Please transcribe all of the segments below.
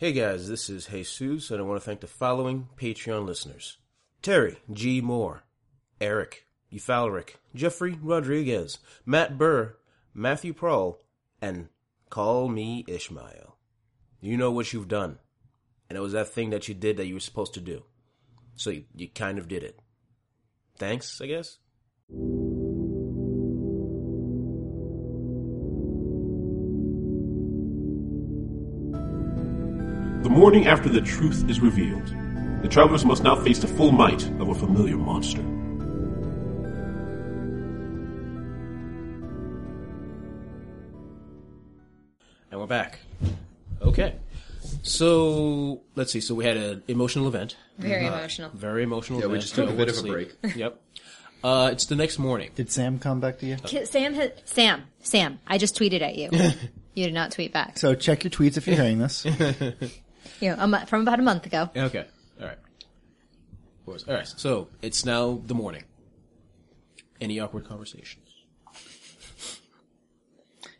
Hey guys, this is Jesus, and I want to thank the following Patreon listeners Terry G. Moore, Eric Eufalric, Jeffrey Rodriguez, Matt Burr, Matthew Prohl, and Call Me Ishmael. You know what you've done, and it was that thing that you did that you were supposed to do. So you, you kind of did it. Thanks, I guess? Morning after the truth is revealed, the travelers must now face the full might of a familiar monster. And we're back. Okay. So, let's see. So we had an emotional event. Very emotional. Very emotional Yeah, we event. just took a So bit of a sleep. yep. Uh, it's the next morning. Did Sam come back to you? Ki- Sam, had, Sam, Sam. I just tweeted at you. you did not tweet back. So check your tweets if you're hearing this. You know, a mo- from about a month ago. Okay. All right. Of course. All right. So it's now the morning. Any awkward conversations?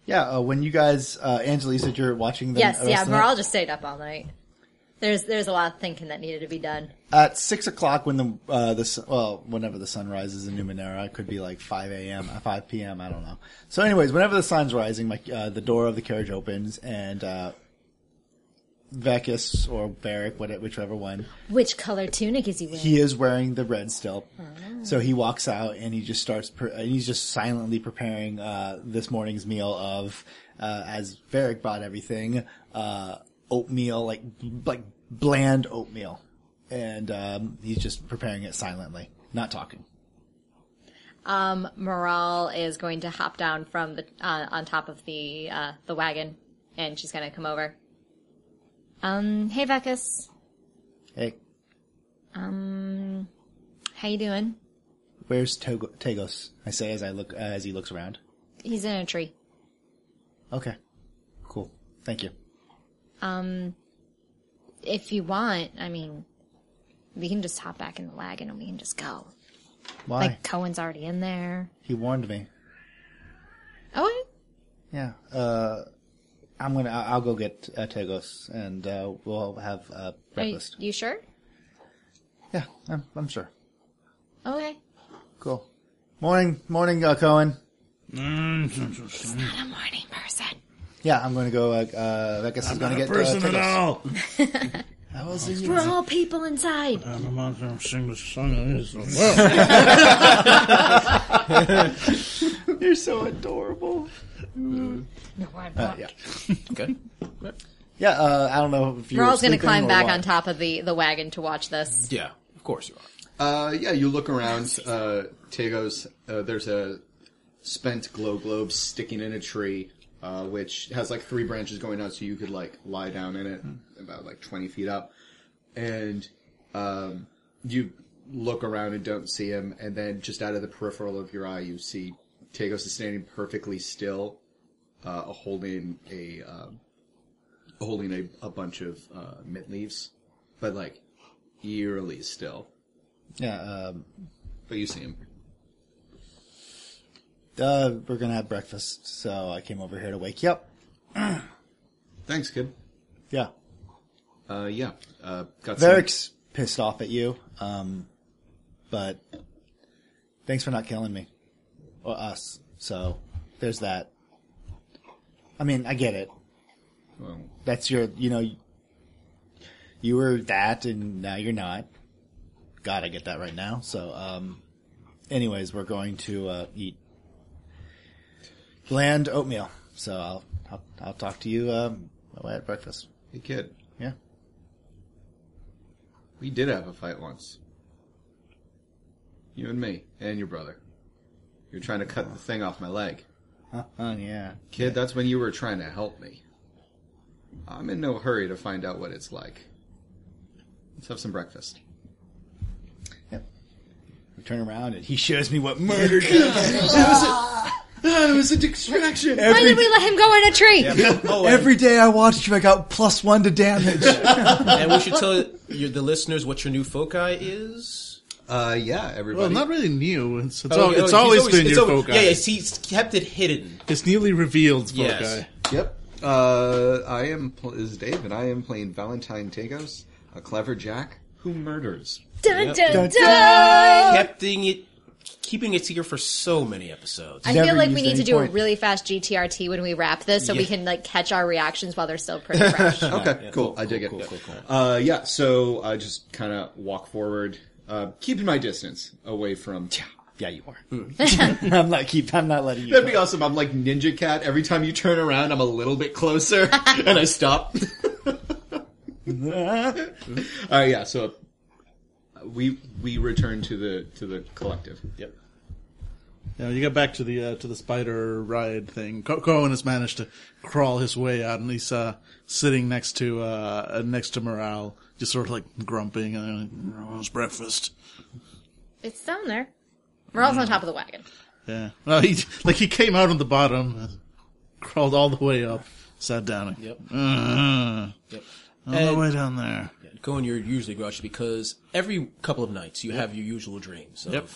yeah, uh, when you guys, uh, Angela, you said you're watching the Yes, rest yeah. of the night? Moral just stayed up all night. There's there's a lot of thinking that needed to be done. At six o'clock, when the uh, the well, whenever the sun rises in Numenera, it could be like five a.m., uh, five p.m. I don't know. So, anyways, whenever the sun's rising, my uh, the door of the carriage opens, and uh, Vekis or whatever, whichever one, Which color tunic is he wearing? he is wearing the red still. So he walks out and he just starts. Pre- and he's just silently preparing uh, this morning's meal of, uh, as Varric bought everything, uh, oatmeal, like like bland oatmeal, and um, he's just preparing it silently, not talking. Um, Moral is going to hop down from the uh, on top of the uh, the wagon, and she's gonna come over. Um, hey Vekis, Hey, um, how you doing? where's Togo- Tagos? I say as I look uh, as he looks around. He's in a tree. Okay, cool. Thank you. Um, if you want, I mean, we can just hop back in the wagon and we can just go. Why? Like Cohen's already in there. he warned me. Oh, Yeah. Uh, I'm gonna. I'll I'll go get uh, Tagos, and uh, we'll have uh, are you, breakfast. you sure? Yeah, I'm, I'm sure. Okay. Cool. Morning, morning, uh, Cohen. Not a morning person. Yeah, I'm going to go. Uh, uh, I guess is going to get person uh, at Tagos. all. How was it? We're all people inside. I'm about to sing the song of this. Well, You're so adorable. No, I'm not. yeah. Okay. Yeah. Uh, I don't know if you're. Moral's gonna climb back what. on top of the, the wagon to watch this. Yeah. Of course you are. Uh, yeah, you look around, uh, Tagos, uh, there's a spent glow globe sticking in a tree, uh, which has like three branches going out so you could like lie down in it, about like 20 feet up. And, um, you look around and don't see him, and then just out of the peripheral of your eye, you see Tagos is standing perfectly still, uh, holding a, um, holding a, a bunch of, uh, mint leaves, but like, eerily still. Yeah. Um, But you see him. uh, we're gonna have breakfast, so I came over here to wake you up. Thanks, kid. Yeah. Uh, yeah. Uh, got some. Pissed off at you, um, but thanks for not killing me or us. So there's that. I mean, I get it. Well, That's your, you know, you were that and now you're not. God, I get that right now. So, um, anyways, we're going to, uh, eat bland oatmeal. So I'll, I'll, I'll talk to you, um, at breakfast. hey, kid. Yeah. We did have a fight once. You and me, and your brother. You were trying to cut the thing off my leg. Huh? Oh, yeah. Kid, that's when you were trying to help me. I'm in no hurry to find out what it's like. Let's have some breakfast. Yep. We turn around and he shows me what murder does. it was a distraction! Why did we let him go in a tree? Oh, and, Every day I watched you, I got plus one to damage. and we should tell your, the listeners what your new foci is. Uh, yeah, everybody. well, not really new. It's, it's, Oh, al- oh, it's he's always been it's your always- foci. Yeah, yeah, he's kept it hidden. It's newly revealed foci. Yes. Yep. Uh, I am pl- this is Dave, and I am playing Valentine Tagos, a clever Jack who murders. Dun, dun, dun, Keeping it, keeping it here for so many episodes. I Never feel like we need to any do a really fast GTRT when we wrap this, so we can like catch our reactions while they're still pretty fresh. Okay, yeah, cool. cool, I dig cool, it. cool, cool, Uh, yeah. So I just kind of walk forward, uh, keeping my distance away from. Yeah, you are. I'm not keep. I'm not letting you. That'd be awesome. I'm like Ninja Cat. Every time you turn around, I'm a little bit closer, and I stop. uh, yeah. So we we return to the to the collective. Yep. Yeah, you get back to the uh, to the spider ride thing. Co- Cohen has managed to crawl his way out, and he's uh, sitting next to uh, next to Morale, just sort of like grumping. And uh, "Where's breakfast?" it's down there. Morale's on top of the wagon. Yeah. Well, he like he came out on the bottom, crawled all the way up, sat down. And, Yep. Uh, Yep. all the And- way down there. Going, you're usually grouchy because every couple of nights you have your usual dreams of, Yep.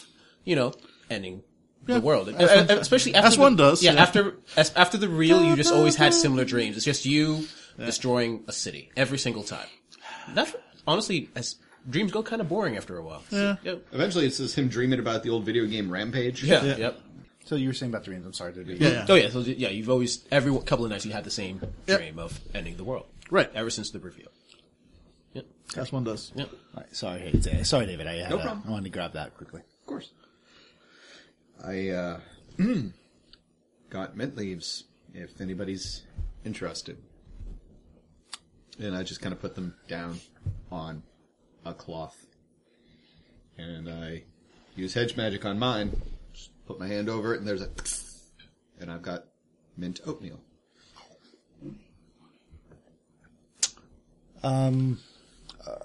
you know, ending the world. Uh, uh, especially after as the- one does, Yeah, yeah. after as, after the real, you just always had similar dreams. It's just you destroying a city every single time. That's honestly, as dreams go kind of boring after a while. Yeah. Yep. Eventually, it's just him dreaming about the old video game Rampage. Yeah. Yeah. Yep. So you were saying about dreams. I'm sorry to do. Yeah, yeah. Oh yeah. So yeah, you've always every couple of nights you had the same Yep. dream of ending the world. Right. Ever since the reveal. Yep. As one does. Yep. All right, sorry, hey, sorry, David. I had, No uh, problem. I wanted to grab that quickly. Of course. I uh, got mint leaves if anybody's interested. And I just kind of put them down on a cloth. And I use hedge magic on mine. Just put my hand over it and there's a and I've got mint oatmeal. Um. uh,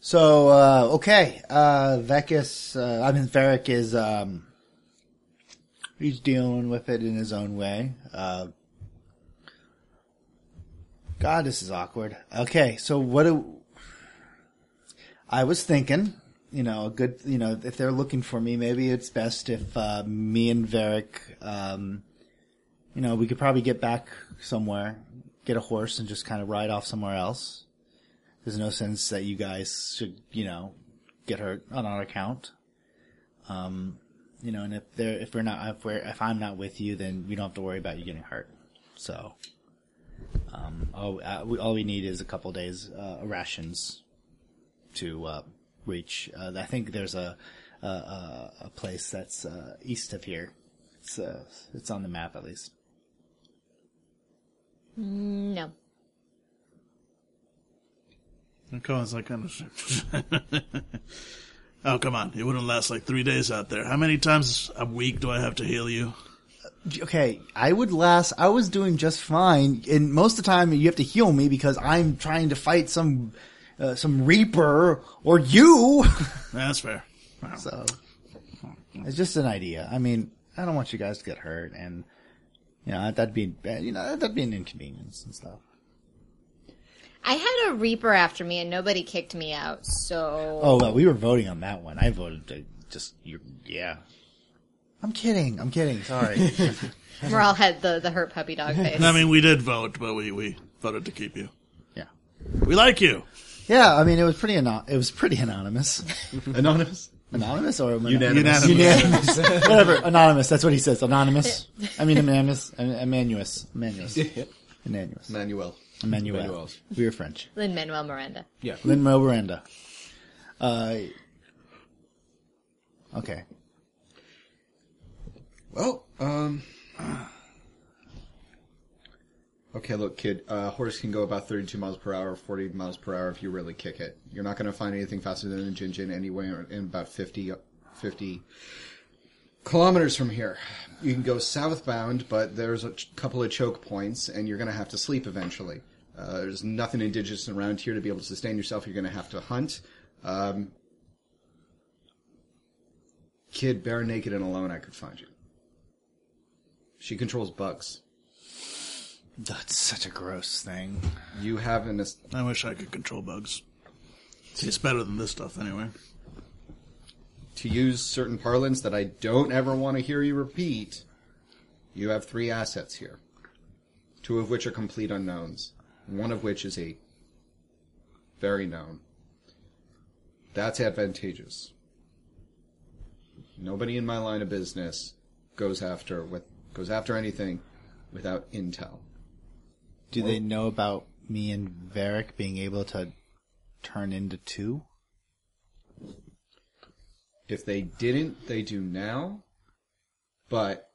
So uh, okay, uh, Vekis, uh, I mean Varric is um, he's dealing with it in his own way. Uh, God, this is awkward. Okay, so what do I was thinking? You know, a good. You know, if they're looking for me, maybe it's best if uh, me and Varric, um, you know, we could probably get back somewhere, get a horse, and just kind of ride off somewhere else. There's no sense that you guys should, you know, get hurt on our account. Um, you know, and if they're if we're not if we're if I'm not with you, then we don't have to worry about you getting hurt. So, um, all uh, we, all we need is a couple days uh, rations to uh, reach. Uh, I think there's a a, a, a place that's uh, east of here. It's uh, it's on the map at least. No. And Cohen's like, kind of. oh, come on. It wouldn't last like three days out there. How many times a week do I have to heal you? Okay, I would last. I was doing just fine, and most of the time you have to heal me because I'm trying to fight some uh, some Reaper or you. That's fair. so it's just an idea. I mean, I don't want you guys to get hurt, and you know that'd be you know that'd be an inconvenience and stuff. I had a Reaper after me and nobody kicked me out, so. Oh well, we were voting on that one. I voted to just you. Yeah. I'm kidding. I'm kidding. Sorry. Morale had the, the hurt puppy dog face. I mean, we did vote, but we, we voted to keep you. yeah. We like you. Yeah. I mean, it was pretty. Ano- it was pretty anonymous. Anonymous? Anonymous or Unanimous. Unanimous. Unanimous. Whatever. Anonymous. That's what he says. Anonymous. I mean, anonymous. Emmanuous. Emmanuous. Emmanuous. Manuel. Emmanuel. Manuels. We were French. Lin Manuel Miranda. Yeah. Lin Manuel Miranda. Uh. Okay. Well, um. Okay, look, kid. A uh, horse can go about 32 miles per hour, 40 miles per hour if you really kick it. You're not going to find anything faster than a Jinjin anywhere in about 50, 50 kilometers from here. You can go southbound, but there's a ch- couple of choke points, and you're going to have to sleep eventually. Uh, there's nothing indigenous around here to be able to sustain yourself. You're going to have to hunt. Um, kid, bare naked and alone, I could find you. She controls bugs. That's such a gross thing. You have an es- I wish I could control bugs. It's better than this stuff, anyway. to use certain parlance that I don't ever want to hear you repeat. You have three assets here. two of which are complete unknowns, one of which is a very known. That's advantageous. Nobody in my line of business goes after with goes after anything without intel. Do they know about me and Varric being able to turn into two? If they didn't, they do now. But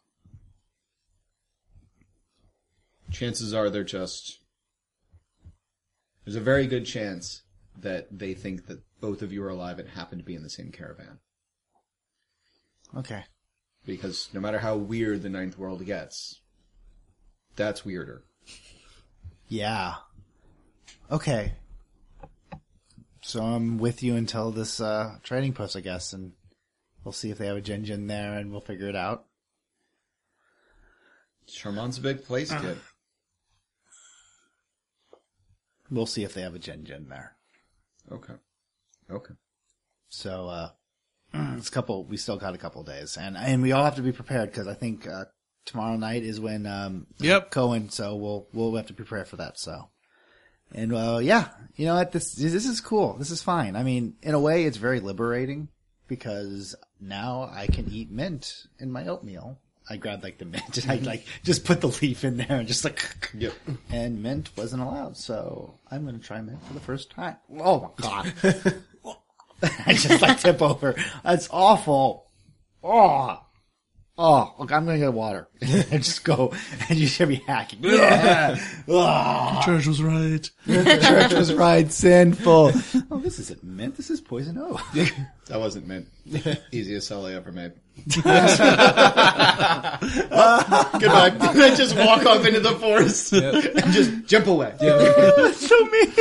chances are they're just. There's a very good chance that they think that both of you are alive and happen to be in the same caravan. Okay. Because no matter how weird the ninth world gets, that's weirder. Yeah. Okay. So I'm with you until this uh, trading post, I guess, and we'll see if they have a Jinjin there, and we'll figure it out. Charmon's a big place, kid. We'll see if they have a Jinjin there. Okay. Okay. So uh, it's a couple. We still got a couple days, and and we all have to be prepared because I think uh, tomorrow night is when um, Yep. Cohen. So we'll we'll have to prepare for that. So. And uh, yeah, you know what? This this is cool. This is fine. I mean, in a way, it's very liberating because now I can eat mint in my oatmeal. I grabbed like the mint and I like just put the leaf in there and just like Yep. and mint wasn't allowed. So I'm going to try mint for the first time. Oh my god! I just like tip over. That's awful. Oh, oh! Look, I'm going to get water and just go and you should be hacking. Yeah. oh, Church was right. the church was right. Sinful. Oh, this isn't mint. This is poison oak. That wasn't meant. Easiest sell I ever made. Goodbye. Did I just walk off into the forest and just jump away? so mean.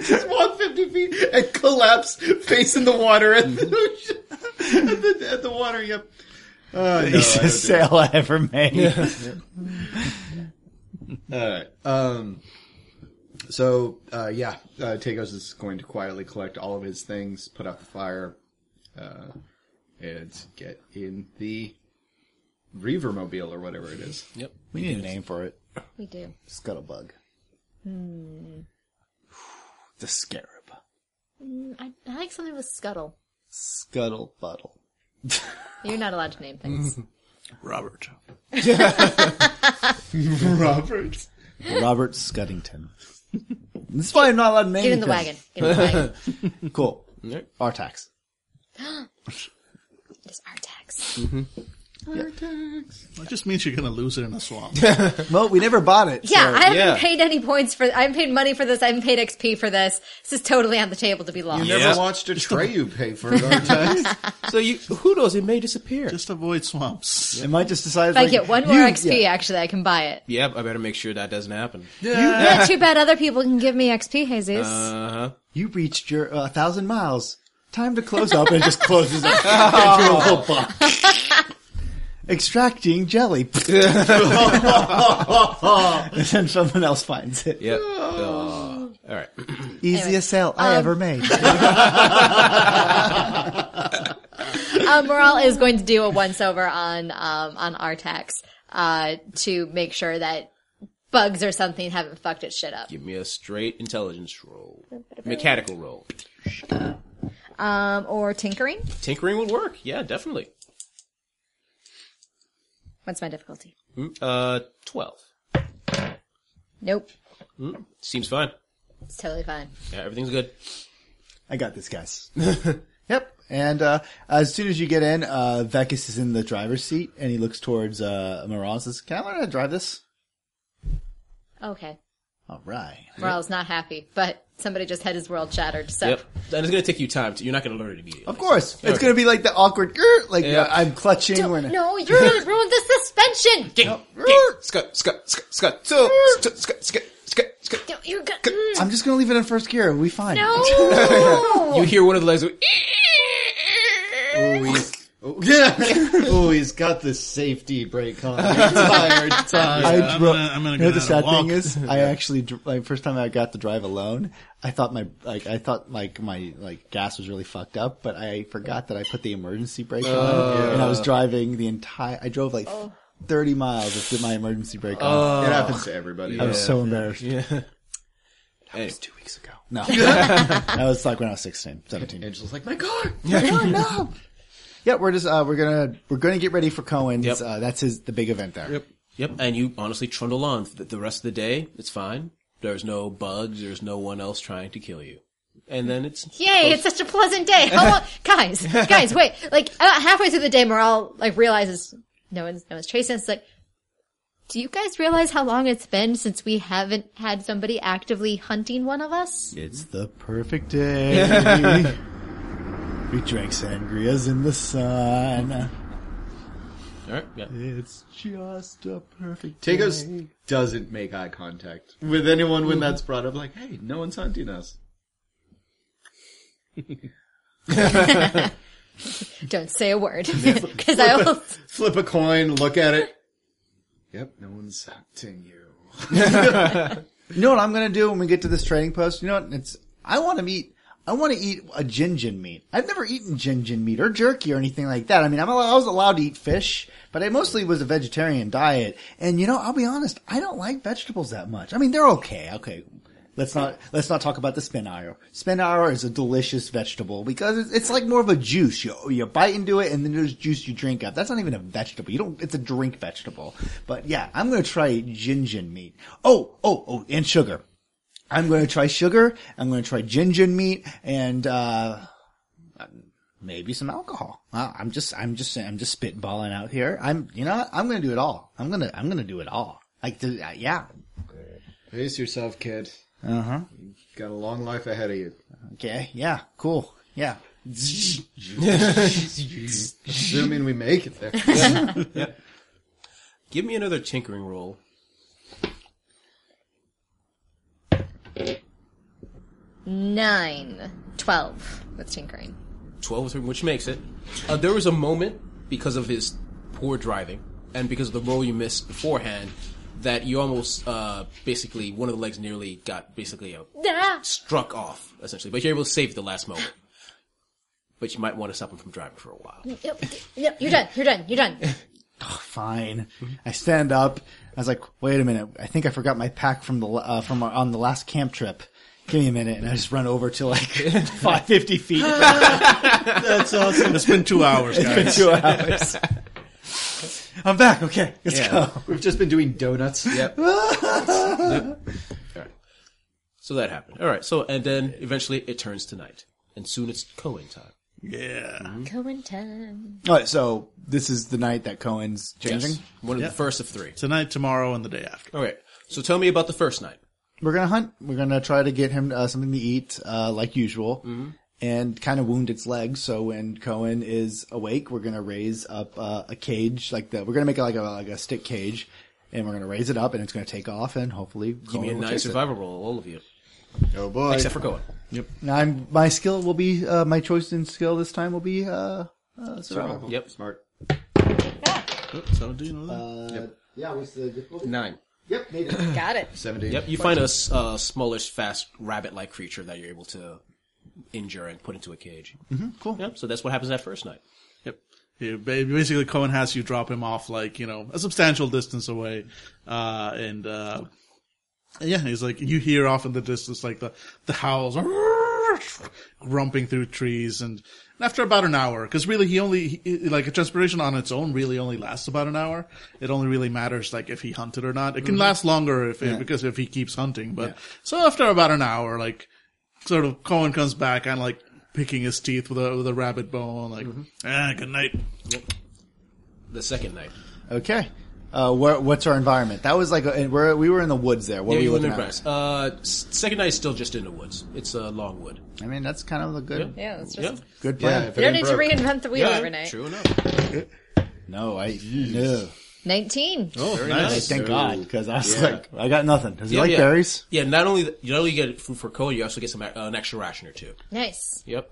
When PC you just walk 50 feet and collapse face in the water at the, at the, at the water, yep. Uh, no, I don't Easiest do sale I ever made. Alright. Um, so, uh, yeah, uh, Tagos is going to quietly collect all of his things, put out the fire, uh, and get in the Reavermobile or whatever it is. Yep. We need a name for it. We do. Scuttlebug. The scarab. Mm, I, I like something with scuttle. Scuttlebuddle. You're not allowed to name things. Robert. Robert. Robert Scuddington. this is why I'm not allowed to name Get in the wagon. Get in the wagon. Cool. Alright. Artax. It's Artax. Mm-hmm. That just means you're gonna lose it in a swamp. Well, we never bought it. Yeah, so- I haven't yeah. paid any points for. I haven't paid money for this. I haven't paid XP for this. This is totally on the table to be lost. You Yeah. never watched Atreyu pay for it, Artax? So you, who knows? It may disappear. just avoid swamps. It might just decide. If I get one more XP, actually, I can buy it. Yep, I better make sure that doesn't happen. Yeah, too bad other people can give me XP, Jesus. Uh huh. You reached your uh, thousand miles. Time to close up, and it just closes up into a little box. Extracting jelly. and then someone else finds it. Yep. Uh, all right. Easiest sale I ever made. uh, Morale is going to do a once over on um, on Artax uh, to make sure that bugs or something haven't fucked its shit up. Give me a straight intelligence roll. Mechanical roll. Um, or tinkering. Tinkering would work. Yeah, definitely. What's my difficulty? Mm, Uh, twelve. Nope, Seems fine. it's totally fine. Yeah, everything's good. I got this, guys. yep. And uh, as soon as you get in, uh, Vekis is in the driver's seat, and he looks towards uh, Moral and says, "Can I learn how to drive this?" Okay, All right. Morale's not happy, but somebody just had his world shattered. So Yep. And it's gonna take you time. To, you're not gonna learn it immediately. Of course, it's going to be like the awkward, "Grr," like Yeah. I'm clutching when. no, you're gonna ruin the suspension. Gang, gang, er. scut, scut, scut, scut, so, er. scut, scut, scut, scut, scut. No, you're gonna. Mm, I'm just going to leave it in first gear. We'll fine. no. You hear one of the legs go, eh. oh, he's, oh, yeah. oh, he's got the safety brake on the entire time. I I'm dro- gonna- I'm gonna you know what go the down sad and thing walk. is? I actually, dr- like, first time I got to drive alone, I thought my, like, I thought, like, my, like, gas was really fucked up, but I forgot that I put the emergency brake on, oh, and I was driving the entire, I drove, like, 30 miles after my emergency brake on. Oh. It happens to everybody. I was so embarrassed. Yeah. That was two weeks ago. No. that was like when I was 16, 17. Angela's like, my car! oh, no. Yeah, we're just, uh, we're gonna, we're gonna get ready for Cohen's. Yep. Uh, that's his, the big event there. Yep. Yep. And you honestly trundle on the, the rest of the day. It's fine. There's no bugs. There's no one else trying to kill you. And then it's Yay, it's such a pleasant day. How long, guys, guys, wait, like, about halfway through the day, Morale, like, realizes no one's, no one's chasing us. Like, do you guys realize how long it's been since we haven't had somebody actively hunting one of us? It's the perfect day. we drank sangrias in the sun. all right. Yeah. It's just a perfect Tagos day. doesn't make eye contact mm-hmm. with anyone when that's brought up. Like, hey, no one's hunting us. Don't say a word. Cause I will, Flip a coin, look at it. Yep, no one's hunting you. You know what I'm gonna do when we get to this trading post? You know what? It's I want to eat. I want to eat a gin meat. I've never eaten gin meat or jerky or anything like that. I mean, I'm I was allowed to eat fish, but I mostly was a vegetarian diet. And you know, I'll be honest, I don't like vegetables that much. I mean, they're okay. Okay. Let's not, let's not talk about the spinaro. Spinaro is a delicious vegetable because it's, it's like more of a juice. You, you bite into it and then there's juice you drink up. That's not even a vegetable. You don't, it's a drink vegetable. But yeah, I'm going to try gin meat. Oh, oh, oh, and sugar. I'm going to try sugar. I'm going to try gin meat and, uh, maybe some alcohol. I'm just, I'm just, I'm just spitballing out here. I'm, you know. I'm going to do it all. I'm going to, I'm going to do it all. Like, uh, yeah. Pace yourself, kid. Uh huh. Got a long life ahead of you. Okay. Yeah. Cool. Yeah. Assuming we make it there. Give me another tinkering roll. Nine, twelve with tinkering. 12 which makes it. Uh, there was a moment because of his poor driving and because of the roll you missed beforehand that you almost uh, basically one of the legs nearly got basically uh, Ah! struck off essentially, but you're able to save it the last moment. But you might want to stop him from driving for a while. Yep, yep, you're done, you're done, you're done. Fine. I stand up. I was like, wait a minute. I think I forgot my pack from the, uh, from our, on the last camp trip. Give me a minute. And I just run over to like 550 feet. That's awesome. It's been two hours, guys. two hours. I'm back. Okay. Let's Yeah. go. We've just been doing donuts. Yep. Yep. Alright. So that happened. Alright, so, and then eventually it turns to night. And soon it's Cohen time. Yeah. Cohen time. All right. So this is the night that Cohen's changing. Yes. One of Yeah. the first of three. Tonight, tomorrow, and the day after. Alright, so tell me about the first night. We're going to hunt. We're going to try to get him uh, something to eat, uh, like usual. And kind of wound its legs, so when Cohen is awake, we're gonna raise up uh, a cage, like the we're gonna make it like a like a stick cage, and we're gonna raise it up, and it's gonna take off, and hopefully Give me a nice survival roll, all of you. Oh boy. Except for Cohen. Now, I'm, my skill will be uh, my choice in skill this time will be uh, uh survival. Yep. Smart. Oh, so do you know that? Yeah, what's the difficulty? Nine. Yep, made it. Got it. 17. Yep, you find a uh, smallish, fast rabbit-like creature that you're able to injure and put into a cage. Mm-hmm, cool. Yep, so that's what happens that first night. Yep. Yeah, basically, Cohen has you drop him off like you know a substantial distance away, uh, and uh, yeah, he's like you hear off in the distance like the the howls, grumping through trees, and after about an hour, because really he only he, like a transpiration on its own really only lasts about an hour. It only really matters like if he hunted or not. It can last longer if because if he keeps hunting, but so after about an hour, like sort of Cohen comes back and like picking his teeth with a with a rabbit bone, like ah, good night. The second night. Okay. Uh, where, what's our environment? That was like, a, we're, we were in the woods there. What Yeah, were you you live in looking at? Uh, second night is still just in the woods. It's a uh, long wood. I mean, that's kind of a good, Yeah, that's just. Yep. good Yeah, plan. if You don't ain't need to reinvent the wheel Yeah, every night. True enough. No, I, no. 19. Oh, Very nice. nice. Thank So- God, because I was Yeah. like, I got nothing. Does he Yeah, like yeah. berries? Yeah, not only you not only get food for Cohen, you also get some uh, an extra ration or two. Nice. Yep.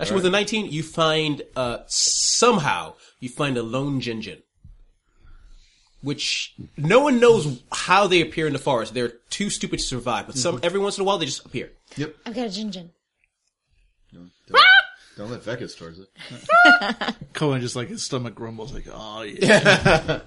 Actually, with a 19, you find uh, somehow you find a lone Jinjin, which no one knows how they appear in the forest. They're too stupid to survive, but some mm-hmm. every once in a while they just appear. Yep. I've got a Jinjin. Don't ah! let Vekis towards it. Ah! Cohen just like his stomach grumbles like, oh yeah. Ah!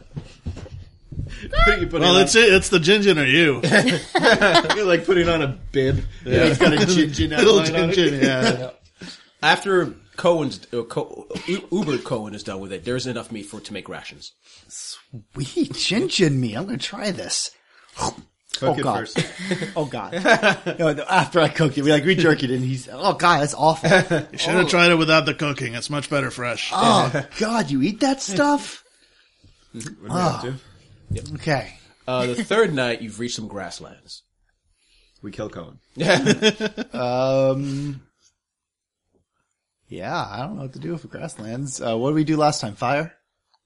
you put well, it it's it. It's the Jinjin or you. you're like putting on a bib. Yeah. It's got a Jinjin Little outline on it. Jinjin, yeah. After Cohen's uh, Co- Uber Cohen is done with it, there's enough meat for it to make rations. Sweet Jinjin me. I'm gonna try this. Cook Oh, it God. first. Oh god. no, no, after I cook it, we like we jerk it and he's oh god, that's awful. You should have tried it without the cooking. It's much better fresh. Oh god, you eat that stuff? What do we have to? Okay. Uh, the third night, you've reached some grasslands. We kill Cohen. Um Yeah, I don't know what to do for grasslands. Uh, what did we do last time? Fire?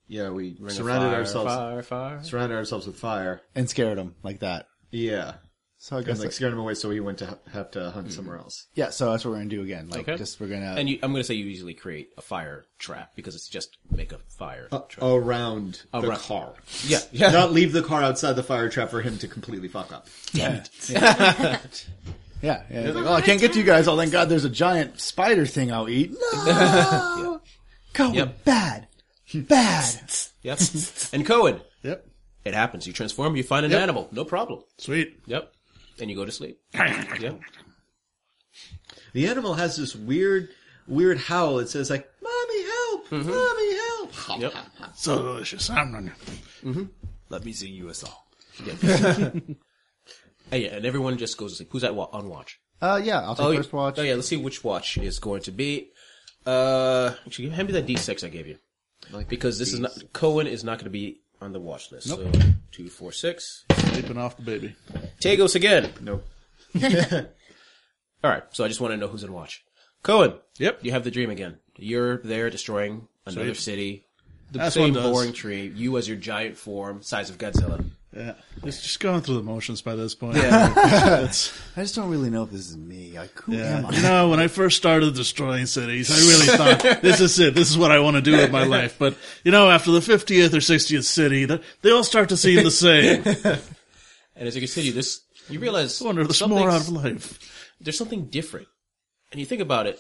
Yeah, we Ring surrounded fire, ourselves. Fire, fire. Surrounded ourselves with fire. And scared him like that. Yeah. So I And guess like like, scared him away, so he went to ha- have to hunt somewhere else. yeah, so that's what we're gonna do again. Like Okay. just we're gonna And you, I'm going to say you usually create a fire trap because it's just make a fire Uh, trap. Around the Around- car. yeah, yeah. Not leave the car outside the fire trap for him to completely fuck up. Yeah. yeah. yeah. Like, oh, I can't get to you guys. Oh, thank God there's a giant spider thing I'll eat. No! Go Yep. bad. Bad. Yep. and Cohen, Yep. it happens. You transform, you find an Yep. animal. No problem. Sweet. Yep. And you go to sleep. yep. The animal has this weird, weird howl. It says like, "Mommy, help! Mm-hmm. Mommy, help!" Yep. So delicious. I'm running. Mm-hmm. Let me sing you a song. And, yeah, and everyone just goes to sleep. Who's at wa- on watch? Uh, yeah, I'll take yeah. first watch. Oh yeah, let's see which watch is going to be. Uh, actually, hand me that D6 I gave you. Because this is not Cohen is not going to be on the watch list. So two, four, six. Sleeping off the baby. Tagos again. Nope. All right, so I just want to know who's in watch. Cohen. Yep. You have the dream again. You're there destroying another Sweet. city. The As same one does. boring tree. You as your giant form, size of Godzilla. Yeah. It's just going through the motions by this point. Yeah. I just don't really know if this is me. Like, who yeah. am I? You know, when I first started destroying cities, I really thought, this is it. This is what I want to do with my life. But, you know, after the 50th or 60th city, the- they all start to seem the same. And as you continue this, you realize I wonder there's more out of life. there's something different. And you think about it.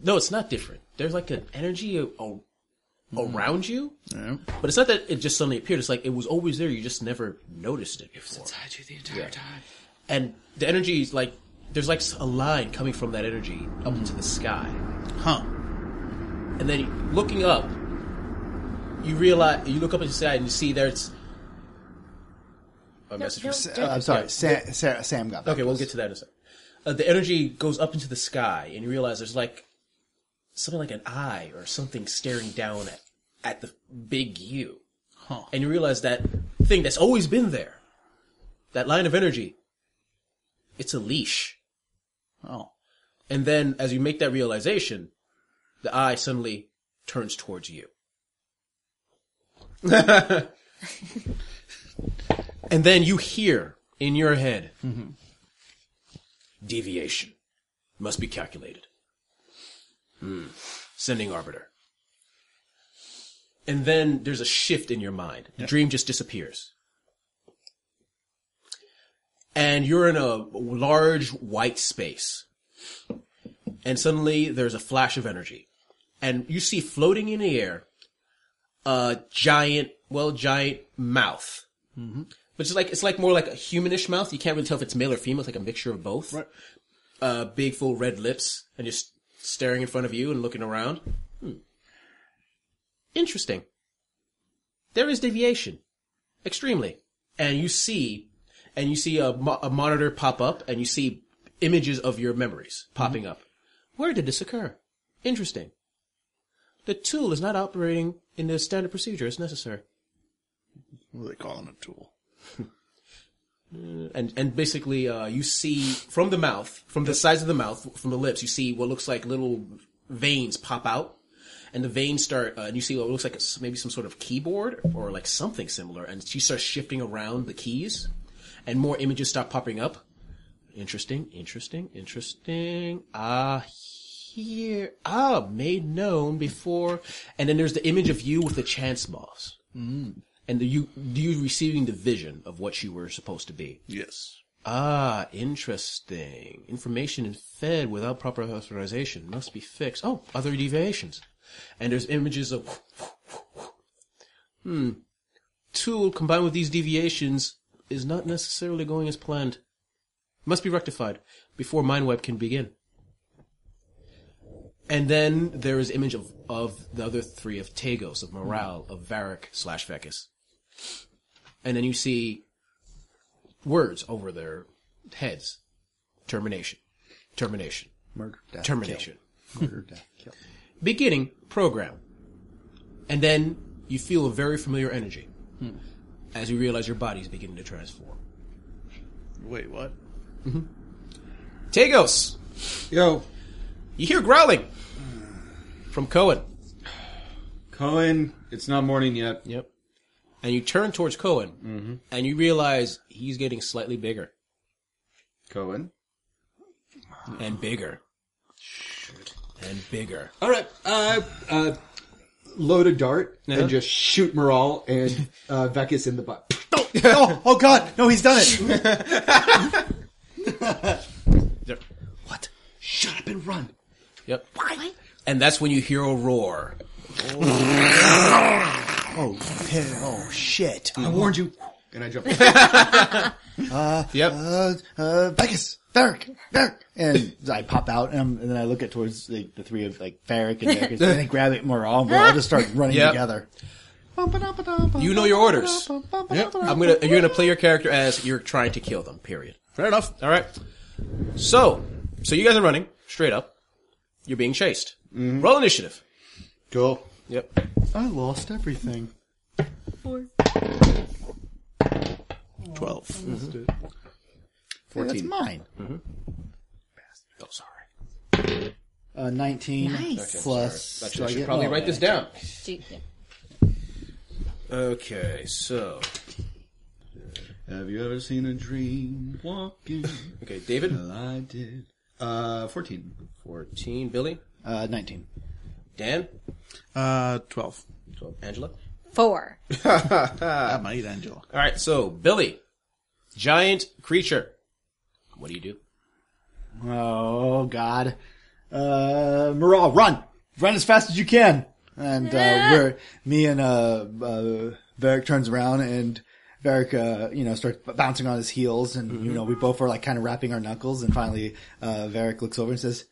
No, it's not different. There's like an energy a- a- around you, Yeah. but it's not that it just suddenly appeared. It's like it was always there. You just never noticed it before. inside you the entire time. And the energy is like there's like a line coming from that energy up into the sky. Huh. And then looking up, you realize you look up at the sky and you see there's a message. no, from- Uh, I'm sorry, Yeah. Sam, Sam, Sam got that. Okay, we'll get to that in a second. Uh, the energy goes up into the sky, and you realize there's like something like an eye or something staring down at, at the big you. Huh. And you realize that thing that's always been there, that line of energy, it's a leash. Oh. And then as you make that realization, the eye suddenly turns towards you. and then you hear in your head, deviation must be calculated. Hmm. Sending arbiter. And then there's a shift in your mind. The dream just disappears. And you're in a large white space and suddenly there's a flash of energy, and you see floating in the air a giant, well, giant mouth. Mm-hmm. But it's like it's like more like a humanish mouth. You can't really tell if it's male or female. It's like a mixture of both. Right. Uh, big, full red lips, and just staring in front of you and looking around. Interesting. There is deviation, extremely, and you see, and you see a, mo- a monitor pop up, and you see images of your memories popping up. Where did this occur? Interesting. The tool is not operating in the standard procedure as necessary. What are they calling a tool? And and basically, uh, you see from the mouth, from the sides of the mouth, from the lips, you see what looks like little veins pop out, and the veins start. Uh, and you see what looks like maybe some sort of keyboard or like something similar, and she starts shifting around the keys, and more images start popping up. Interesting, interesting, interesting. Ah, here, ah, made known before, and then there's the image of you with the chance moths. And the, you you receiving the vision of what you were supposed to be. Yes. Ah, interesting. Information is fed without proper authorization must be fixed. Oh, other deviations. And there's images of. Hmm. Tool combined with these deviations is not necessarily going as planned. Must be rectified before mind wipe can begin. And then there is image of, of the other three of Tagos, of Morale, of Varric slash Vekis. And then you see words over their heads. Termination. Termination. Murder, death, Termination. kill. Murder, death, kill. Beginning program. And then you feel a very familiar energy hmm. as you realize your body's beginning to transform. Wait, what? Mm-hmm. Tagos, Yo, you hear growling from Cohen. Cohen, it's not morning yet. Yep. And you turn towards Cohen, mm-hmm. and you realize he's getting slightly bigger Cohen. and bigger and bigger. All right. Uh, uh, load a dart Uh-huh. and just shoot Moral and uh, Vekis in the butt. oh, oh god, no, he's done it. What? Shut up and run. Yep. And that's when you hear a roar. oh, hey, oh shit. I warned you. And I jump. uh, Yep. Uh, uh, Beckus, Varric, Varric. And I pop out and, I'm, and then I look at towards the, the three of like Varric and Varric and I grab it more all and we'll all just start running Yep. together. You know your orders. Yep. I'm gonna. You're gonna play your character as you're trying to kill them. Period. Fair enough. All right. So, so you guys are running straight up. You're being chased. Roll initiative. Cool. Yep. I lost everything. Twelve. Hey, that's mine. Oh, sorry. Uh, 19 Nice. plus. Actually, do I I should get- probably oh, write this down. Do you- yeah. Okay, so Have you ever seen a dream walking? okay, David, well, I did. Uh, 14. fourteen. Billy, Uh, 19. Dan, Uh, twelve. twelve. Angela. Four. I might, Angela. All right, so Billy, giant creature. What do you do? Oh god. Uh, Moral, run! Run as fast as you can! And, uh, we're, me and, uh, uh, Varric turns around and Varric, uh, you know, starts bouncing on his heels and, you know, we both are like kind of wrapping our knuckles and finally, uh, Varric looks over and says,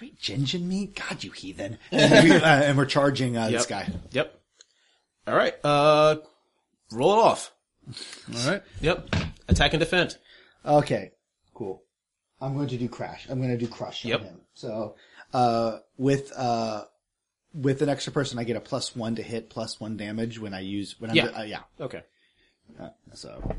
you ain't ginging me? God, you heathen. And, we, uh, and we're charging, uh, this guy. Yep. All right. Uh, roll it off. All right. Yep. Attack and defend. Okay, cool. I'm going to do crash. I'm going to do crush Yep. on him. So, uh, with, uh, with an extra person, I get a plus one to hit, plus one damage when I use, when I'm, Yeah. uh, yeah. Okay. So,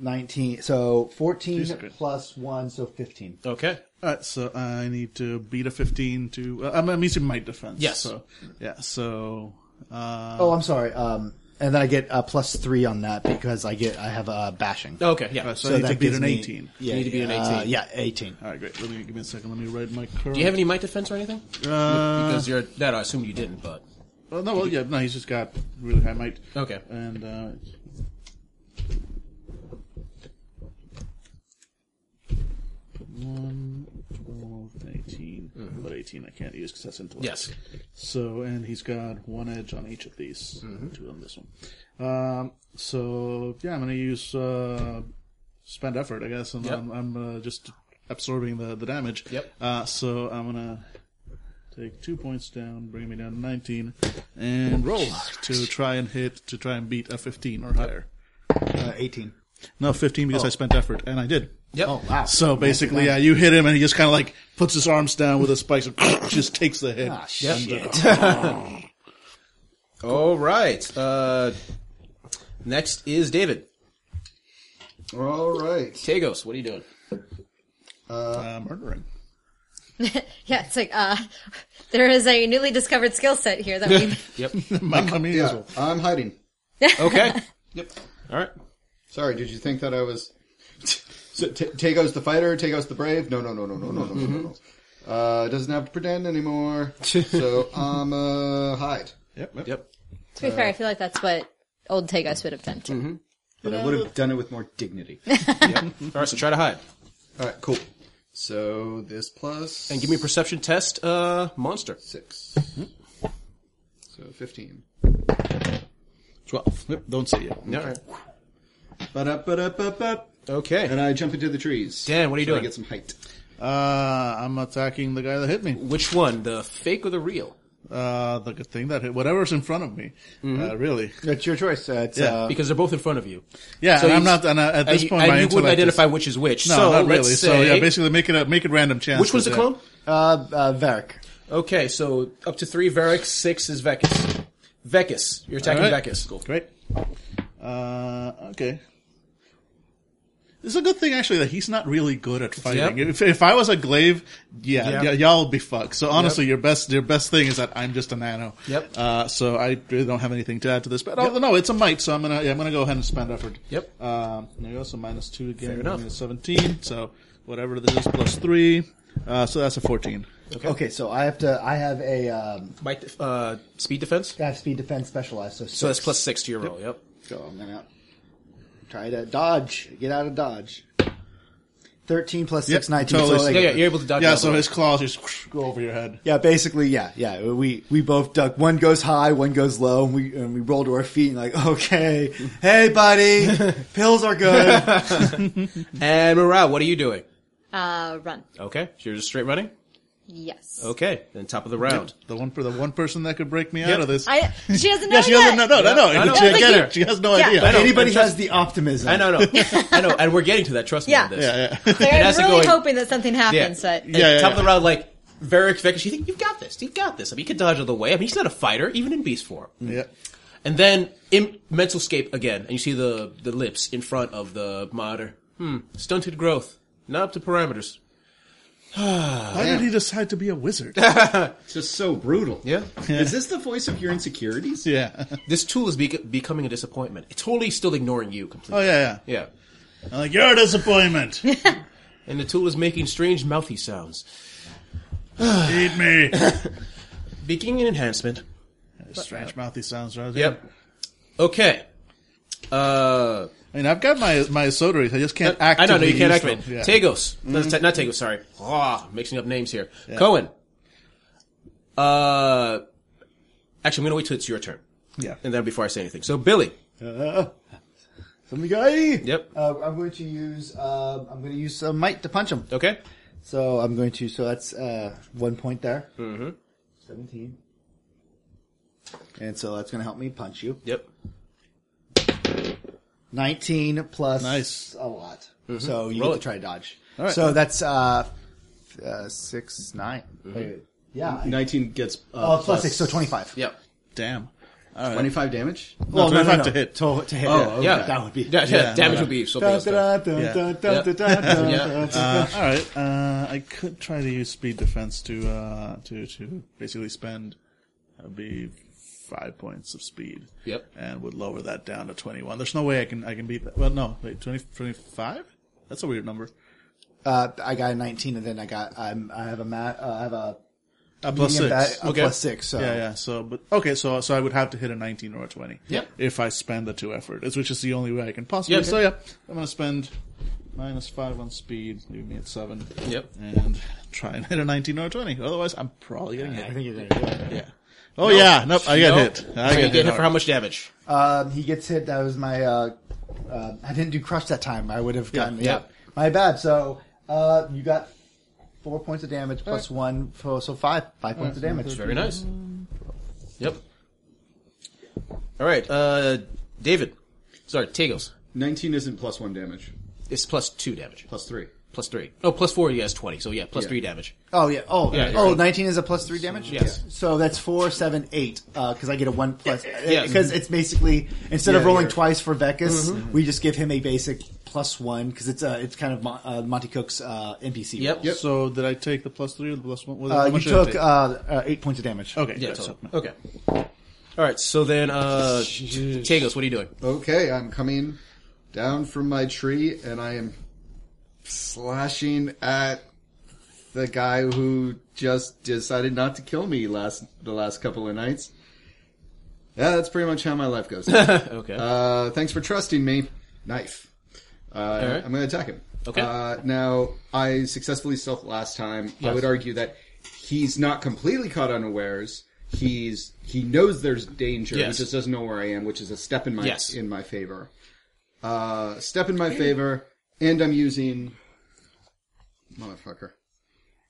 19, so 14 plus one, so 15. Okay. All right. So I need to beat a fifteen to. Uh, I'm, I'm using my defense. Yes. So yeah. So. Uh, Oh, I'm sorry. Um, and then I get a plus three on that because I get, I have a bashing. Okay. Yeah. uh, so, I need to that beat gives an me- eighteen. Yeah, need to beat an uh, 18. yeah, 18. All right, great. Let me give me a second. Let me write my current. Do you have any might defense or anything? Uh, Because you're that. I assume you didn't, but oh, no, well, yeah, no, he's just got really high might. okay. And uh, one, 12, 18. But 18 I can't use because that's intellect. Yes. So, and he's got one edge on each of these. Mm-hmm. Two on this one. Um, so, yeah, I'm going to use uh, spend effort, I guess, and Yep. I'm, I'm uh, just absorbing the, the damage. Yep. Uh, so I'm going to take two points down, bring me down to 19, and roll to try and hit, to try and beat a 15 or higher. Uh, 18. No, 15 because I spent effort, and I did. Yep. Oh, wow. So basically, yeah, you hit him, and he just kind of like puts his arms down with a spike, and just takes the hit. Ah, shit. All right. Uh, next is David. All right. Tagos, what are you doing? Uh, murdering. Yeah, it's like, uh, there is a newly discovered skill set here that we, Yep. Might come in as Yeah, well. I'm hiding. Okay. yep. All right. Sorry, did you think that I was? So, T- Tago's the fighter, Tago's the brave. No, no, no, no, no, no, no, no, no. Uh, doesn't have to pretend anymore. so I'm uh hide. Yep. yep. Yep. to be fair, I feel like that's what old Tagos would have done too. but I would have done it with more dignity. All right, so try to hide All right, cool. So this plus and give me a perception test. Uh, monster. six. So fifteen. Twelve. Yep, don't see you. All right. Ba-da-ba-da-ba-ba. Okay. And I jump into the trees. Dan, what are you so I doing? get some height. Uh, I'm attacking the guy that hit me. Which one, the fake or the real? Uh, the good thing that hit whatever's in front of me. Uh, really. It's your choice. Uh, it's, Yeah, uh, Because they're both in front of you. Yeah, So and I'm not. And uh, at And this you, point, and my you wouldn't intellect is- identify which is which. No, so not really. Say, So yeah, basically make it a make it random chance. which one's the yeah. clone? uh, uh, Varric. Okay, so up to three Varric, six is Vekis. Vekis, you're attacking All right. Vekis. Cool. Great. Uh, okay. It's a good thing actually that he's not really good at fighting. Yep. If, if I was a glaive, yeah, Yep. y- y'all would be fucked. So honestly, your best your best thing is that I'm just a nano. Yep. Uh, so I really don't have anything to add to this. But oh, no, it's a might, so I'm gonna yeah, I'm gonna go ahead and spend effort. Yep. Um, there you go. So minus two again. Fair enough. Minus Seventeen. So whatever this is plus three. Uh, so that's a fourteen. Okay. so I have to. I have a. Um, Might, uh, speed defense? I have speed defense specialized. So, So that's six. plus six to your roll, yep. So I'm gonna try to dodge. Get out of dodge. Thirteen plus six, Yep, 19. totally. So like, Yeah, yeah, you're able to dodge Yeah. out So the way. his claws just go over your head. Yeah, basically, yeah, yeah. We we both duck. One goes high, one goes low, and we and we roll to our feet and like, okay, hey, buddy, pills are good. And Morale, what are you doing? Uh, run. Okay, so you're just straight running? Yes. Okay, then top of the round. The one for the one person that could break me Yep. out of this. I, she doesn't know yeah, she yet. doesn't know. No, no, no. I know. She, I get like, her. She has no Yeah. idea. I know. Anybody trust- has the optimism. I know, no. I know, and we're getting to that, trust me Yeah. on this. Yeah, yeah. Like, I'm as they're really going- hoping that something happens, Yeah. but And Yeah, yeah, top of the yeah. round, like, Varric, Vekis, you think, you've got this, you've got this. I mean, you can dodge out of the way. I mean, he's not a fighter, even in beast form. yeah. And then, in mental scape again, and you see the, the lips in front of the monitor. Hmm, stunted growth. Not up to parameters. Why did he decide to be a wizard? It's just so brutal. Yeah. Is this the voice of your insecurities? yeah. This tool is bec becoming a disappointment. It's totally still ignoring you completely. Oh yeah, yeah. yeah. I'm like you're a disappointment. And the tool is making strange mouthy sounds. Eat me. Beginning an enhancement. Strange mouthy sounds. Right? Yep. Okay. Uh, I mean, I've got my my soda. I just can't act. I actively. know, you can't use activate. Yeah. Tagos. Not, Ta- not Tagos, sorry. Ah, mixing up names here. Cohen. Uh, actually, I'm gonna wait till it's your turn. Yeah. And then before I say anything. So, Billy. Uh, some guy. Yep. Uh, I'm going to use. Uh, I'm going to use some might to punch him. Okay. So I'm going to. So that's uh, one point there. Mm-hmm. Seventeen. And so that's going to help me punch you. Yep. Nineteen plus Nice. a lot. So you Roll get it. to try to dodge. All right. So that's uh, uh six nine. Wait, yeah. I- 19 gets uh, Oh, plus six, so twenty-five. Yep. Damn. All right. 25 damage? Well, no, no, 25 no. to hit. To, to hit. Oh, yeah. okay. Yeah. That would be. Yeah, yeah, Yeah, damage no, would be something Dun, else. though. Uh, all right. Uh, I could try to use speed defense to uh, to to basically spend uh, be five points of speed. Yep. And would lower that down to twenty one. There's no way I can I can beat that. Well, no, wait, 20, 25? That's a weird number. Uh, I got a 19, and then I got I'm, I have a mat. Uh, I have a Uh, plus medium six. bat- a plus six. So Yeah, yeah. So, but okay. So, so I would have to hit a nineteen or a twenty. Yep. If I spend the two effort, which is the only way I can possibly. Yeah, So yeah, I'm gonna spend minus five on speed, leave me at seven. Yep. And try and hit a nineteen or a twenty. Otherwise, I'm probably getting I hit. think you're gonna do it. Yeah. Oh yeah. Nope. I get No. hit. I So you get get hit hard. for how much damage? Um, he gets hit. That was my. Uh, uh, I didn't do crush that time. I would have gotten. yeah. Yeah, my bad. So uh, you got four points of damage plus one, so, so five. Five points of damage. Very nice. Yep. All right, uh, David. Sorry, Tagos. 19 isn't plus 1 damage. It's plus two damage. Plus 3. Plus three. Oh, plus four, he has 20. So yeah, plus Yeah. three damage. Oh yeah. Oh Yeah, oh, 19 is a plus three damage. Yes. So that's four, seven, eight. Because I get a one plus. Yes. Because it's basically instead of Yeah, rolling you're- twice for Vekis, we just give him a basic plus one because it's uh, it's kind of Mon- uh, Monte Cook's uh, NPC. Yep. roll. So did I take the plus three or the plus one? What- Uh, you much did I took take? uh, uh, eight points of damage. okay. Yeah, good. total. So- Okay. All right, so then, uh, Tagos, what are you doing? Okay, I'm coming down from my tree and I am slashing at the guy who just decided not to kill me last the last couple of nights. Yeah, that's pretty much how my life goes. okay. uh, thanks for trusting me. knife. Uh, I'm going to attack him. Okay. Uh, now, I successfully stealth last time. I would argue that he's not completely caught unawares. He's he knows there's danger. Yes. He just doesn't know where I am, which is a step in my Yes. in my favor. Uh, step in my favor, and I'm using motherfucker.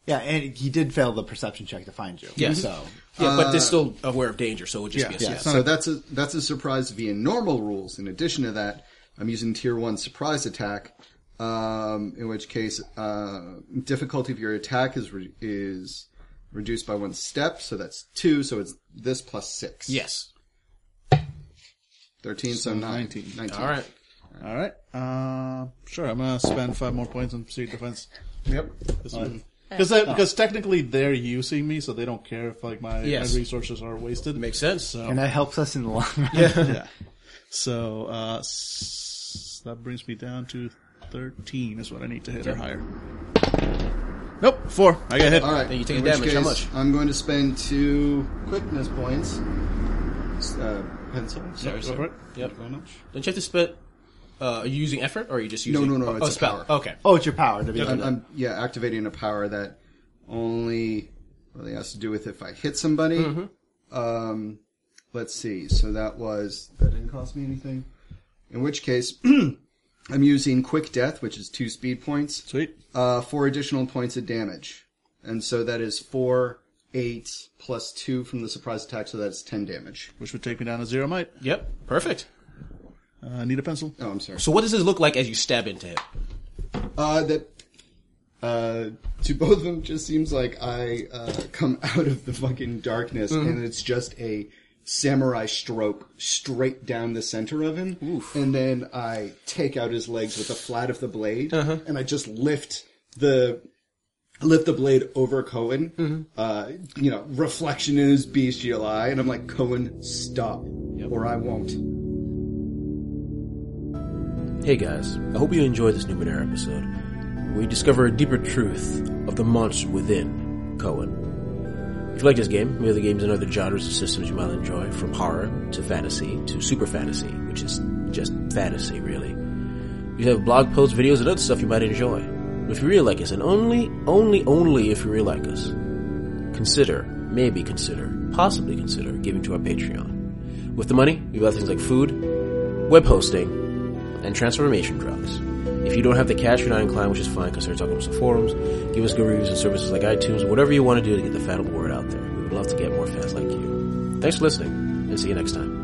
Yeah, and he did fail the perception check to find you. Yes. So Yeah, but they're still aware of danger, so it would just yeah, be a yeah. yes. So that's a that's a surprise via normal rules. In addition to that, I'm using tier one surprise attack. Um, in which case, uh, difficulty of your attack is re- is reduced by one step, so that's two. So it's this plus six. Yes. thirteen. So, nine. 19. 19. All right. All right. Uh, sure. I'm gonna spend five more points on pursuit defense. Yep. Because because technically they're using me, so they don't care if like my, Yes. my resources are wasted. Makes sense. So and that helps us in the long run. yeah. So uh, s- that brings me down to thirteen is what I need to hit or higher. Nope, four. I got hit. All right. Then you take in the which damage. How case, much? I'm going to spend two quickness points. Uh, pencil. Sorry, Go for it. Yep. How much? Don't you have to spend? Uh, are you using effort, or are you just using? no, no, Oh, it's oh, a spell. power. Okay. Oh, it's your power to be I'm. I'm yeah activating a power that only really has to do with if I hit somebody. Mm-hmm. Um, let's see. So that was that didn't cost me anything. In which case, I'm using quick death, which is two speed points, Sweet. uh, four additional points of damage, and so that is four, eight plus two from the surprise attack, so that's ten damage. Which would take me down to zero might. Yep. Perfect. Uh, need a pencil. Oh, I'm sorry. So what does this look like as you stab into him? Uh, that uh, to both of them just seems like I uh, come out of the fucking darkness and it's just a samurai stroke straight down the center of him, and then I take out his legs with the flat of the blade, and I just lift the lift the blade over Cohen. Uh, you know, reflection in his bestial eye, and I'm like, Cohen, stop, or I won't. Hey guys, I hope you enjoyed this Numenera episode. We discover a deeper truth of the monster within Cohen. If you like this game, we have the games and other genres of systems you might enjoy, from horror to fantasy to super fantasy, which is just fantasy, really. We have blog posts, videos, and other stuff you might enjoy. If you really like us, and only, only, only if you really like us, consider, maybe consider, possibly consider giving to our Patreon. With the money, we buy things like food, web hosting, and transformation drugs. If you don't have the cash, you're not inclined, which is fine, consider talking to some forums, give us good reviews and services like iTunes, whatever you want to do to get the Fathom word out there. We would love to get more fans like you. Thanks for listening, and see you next time.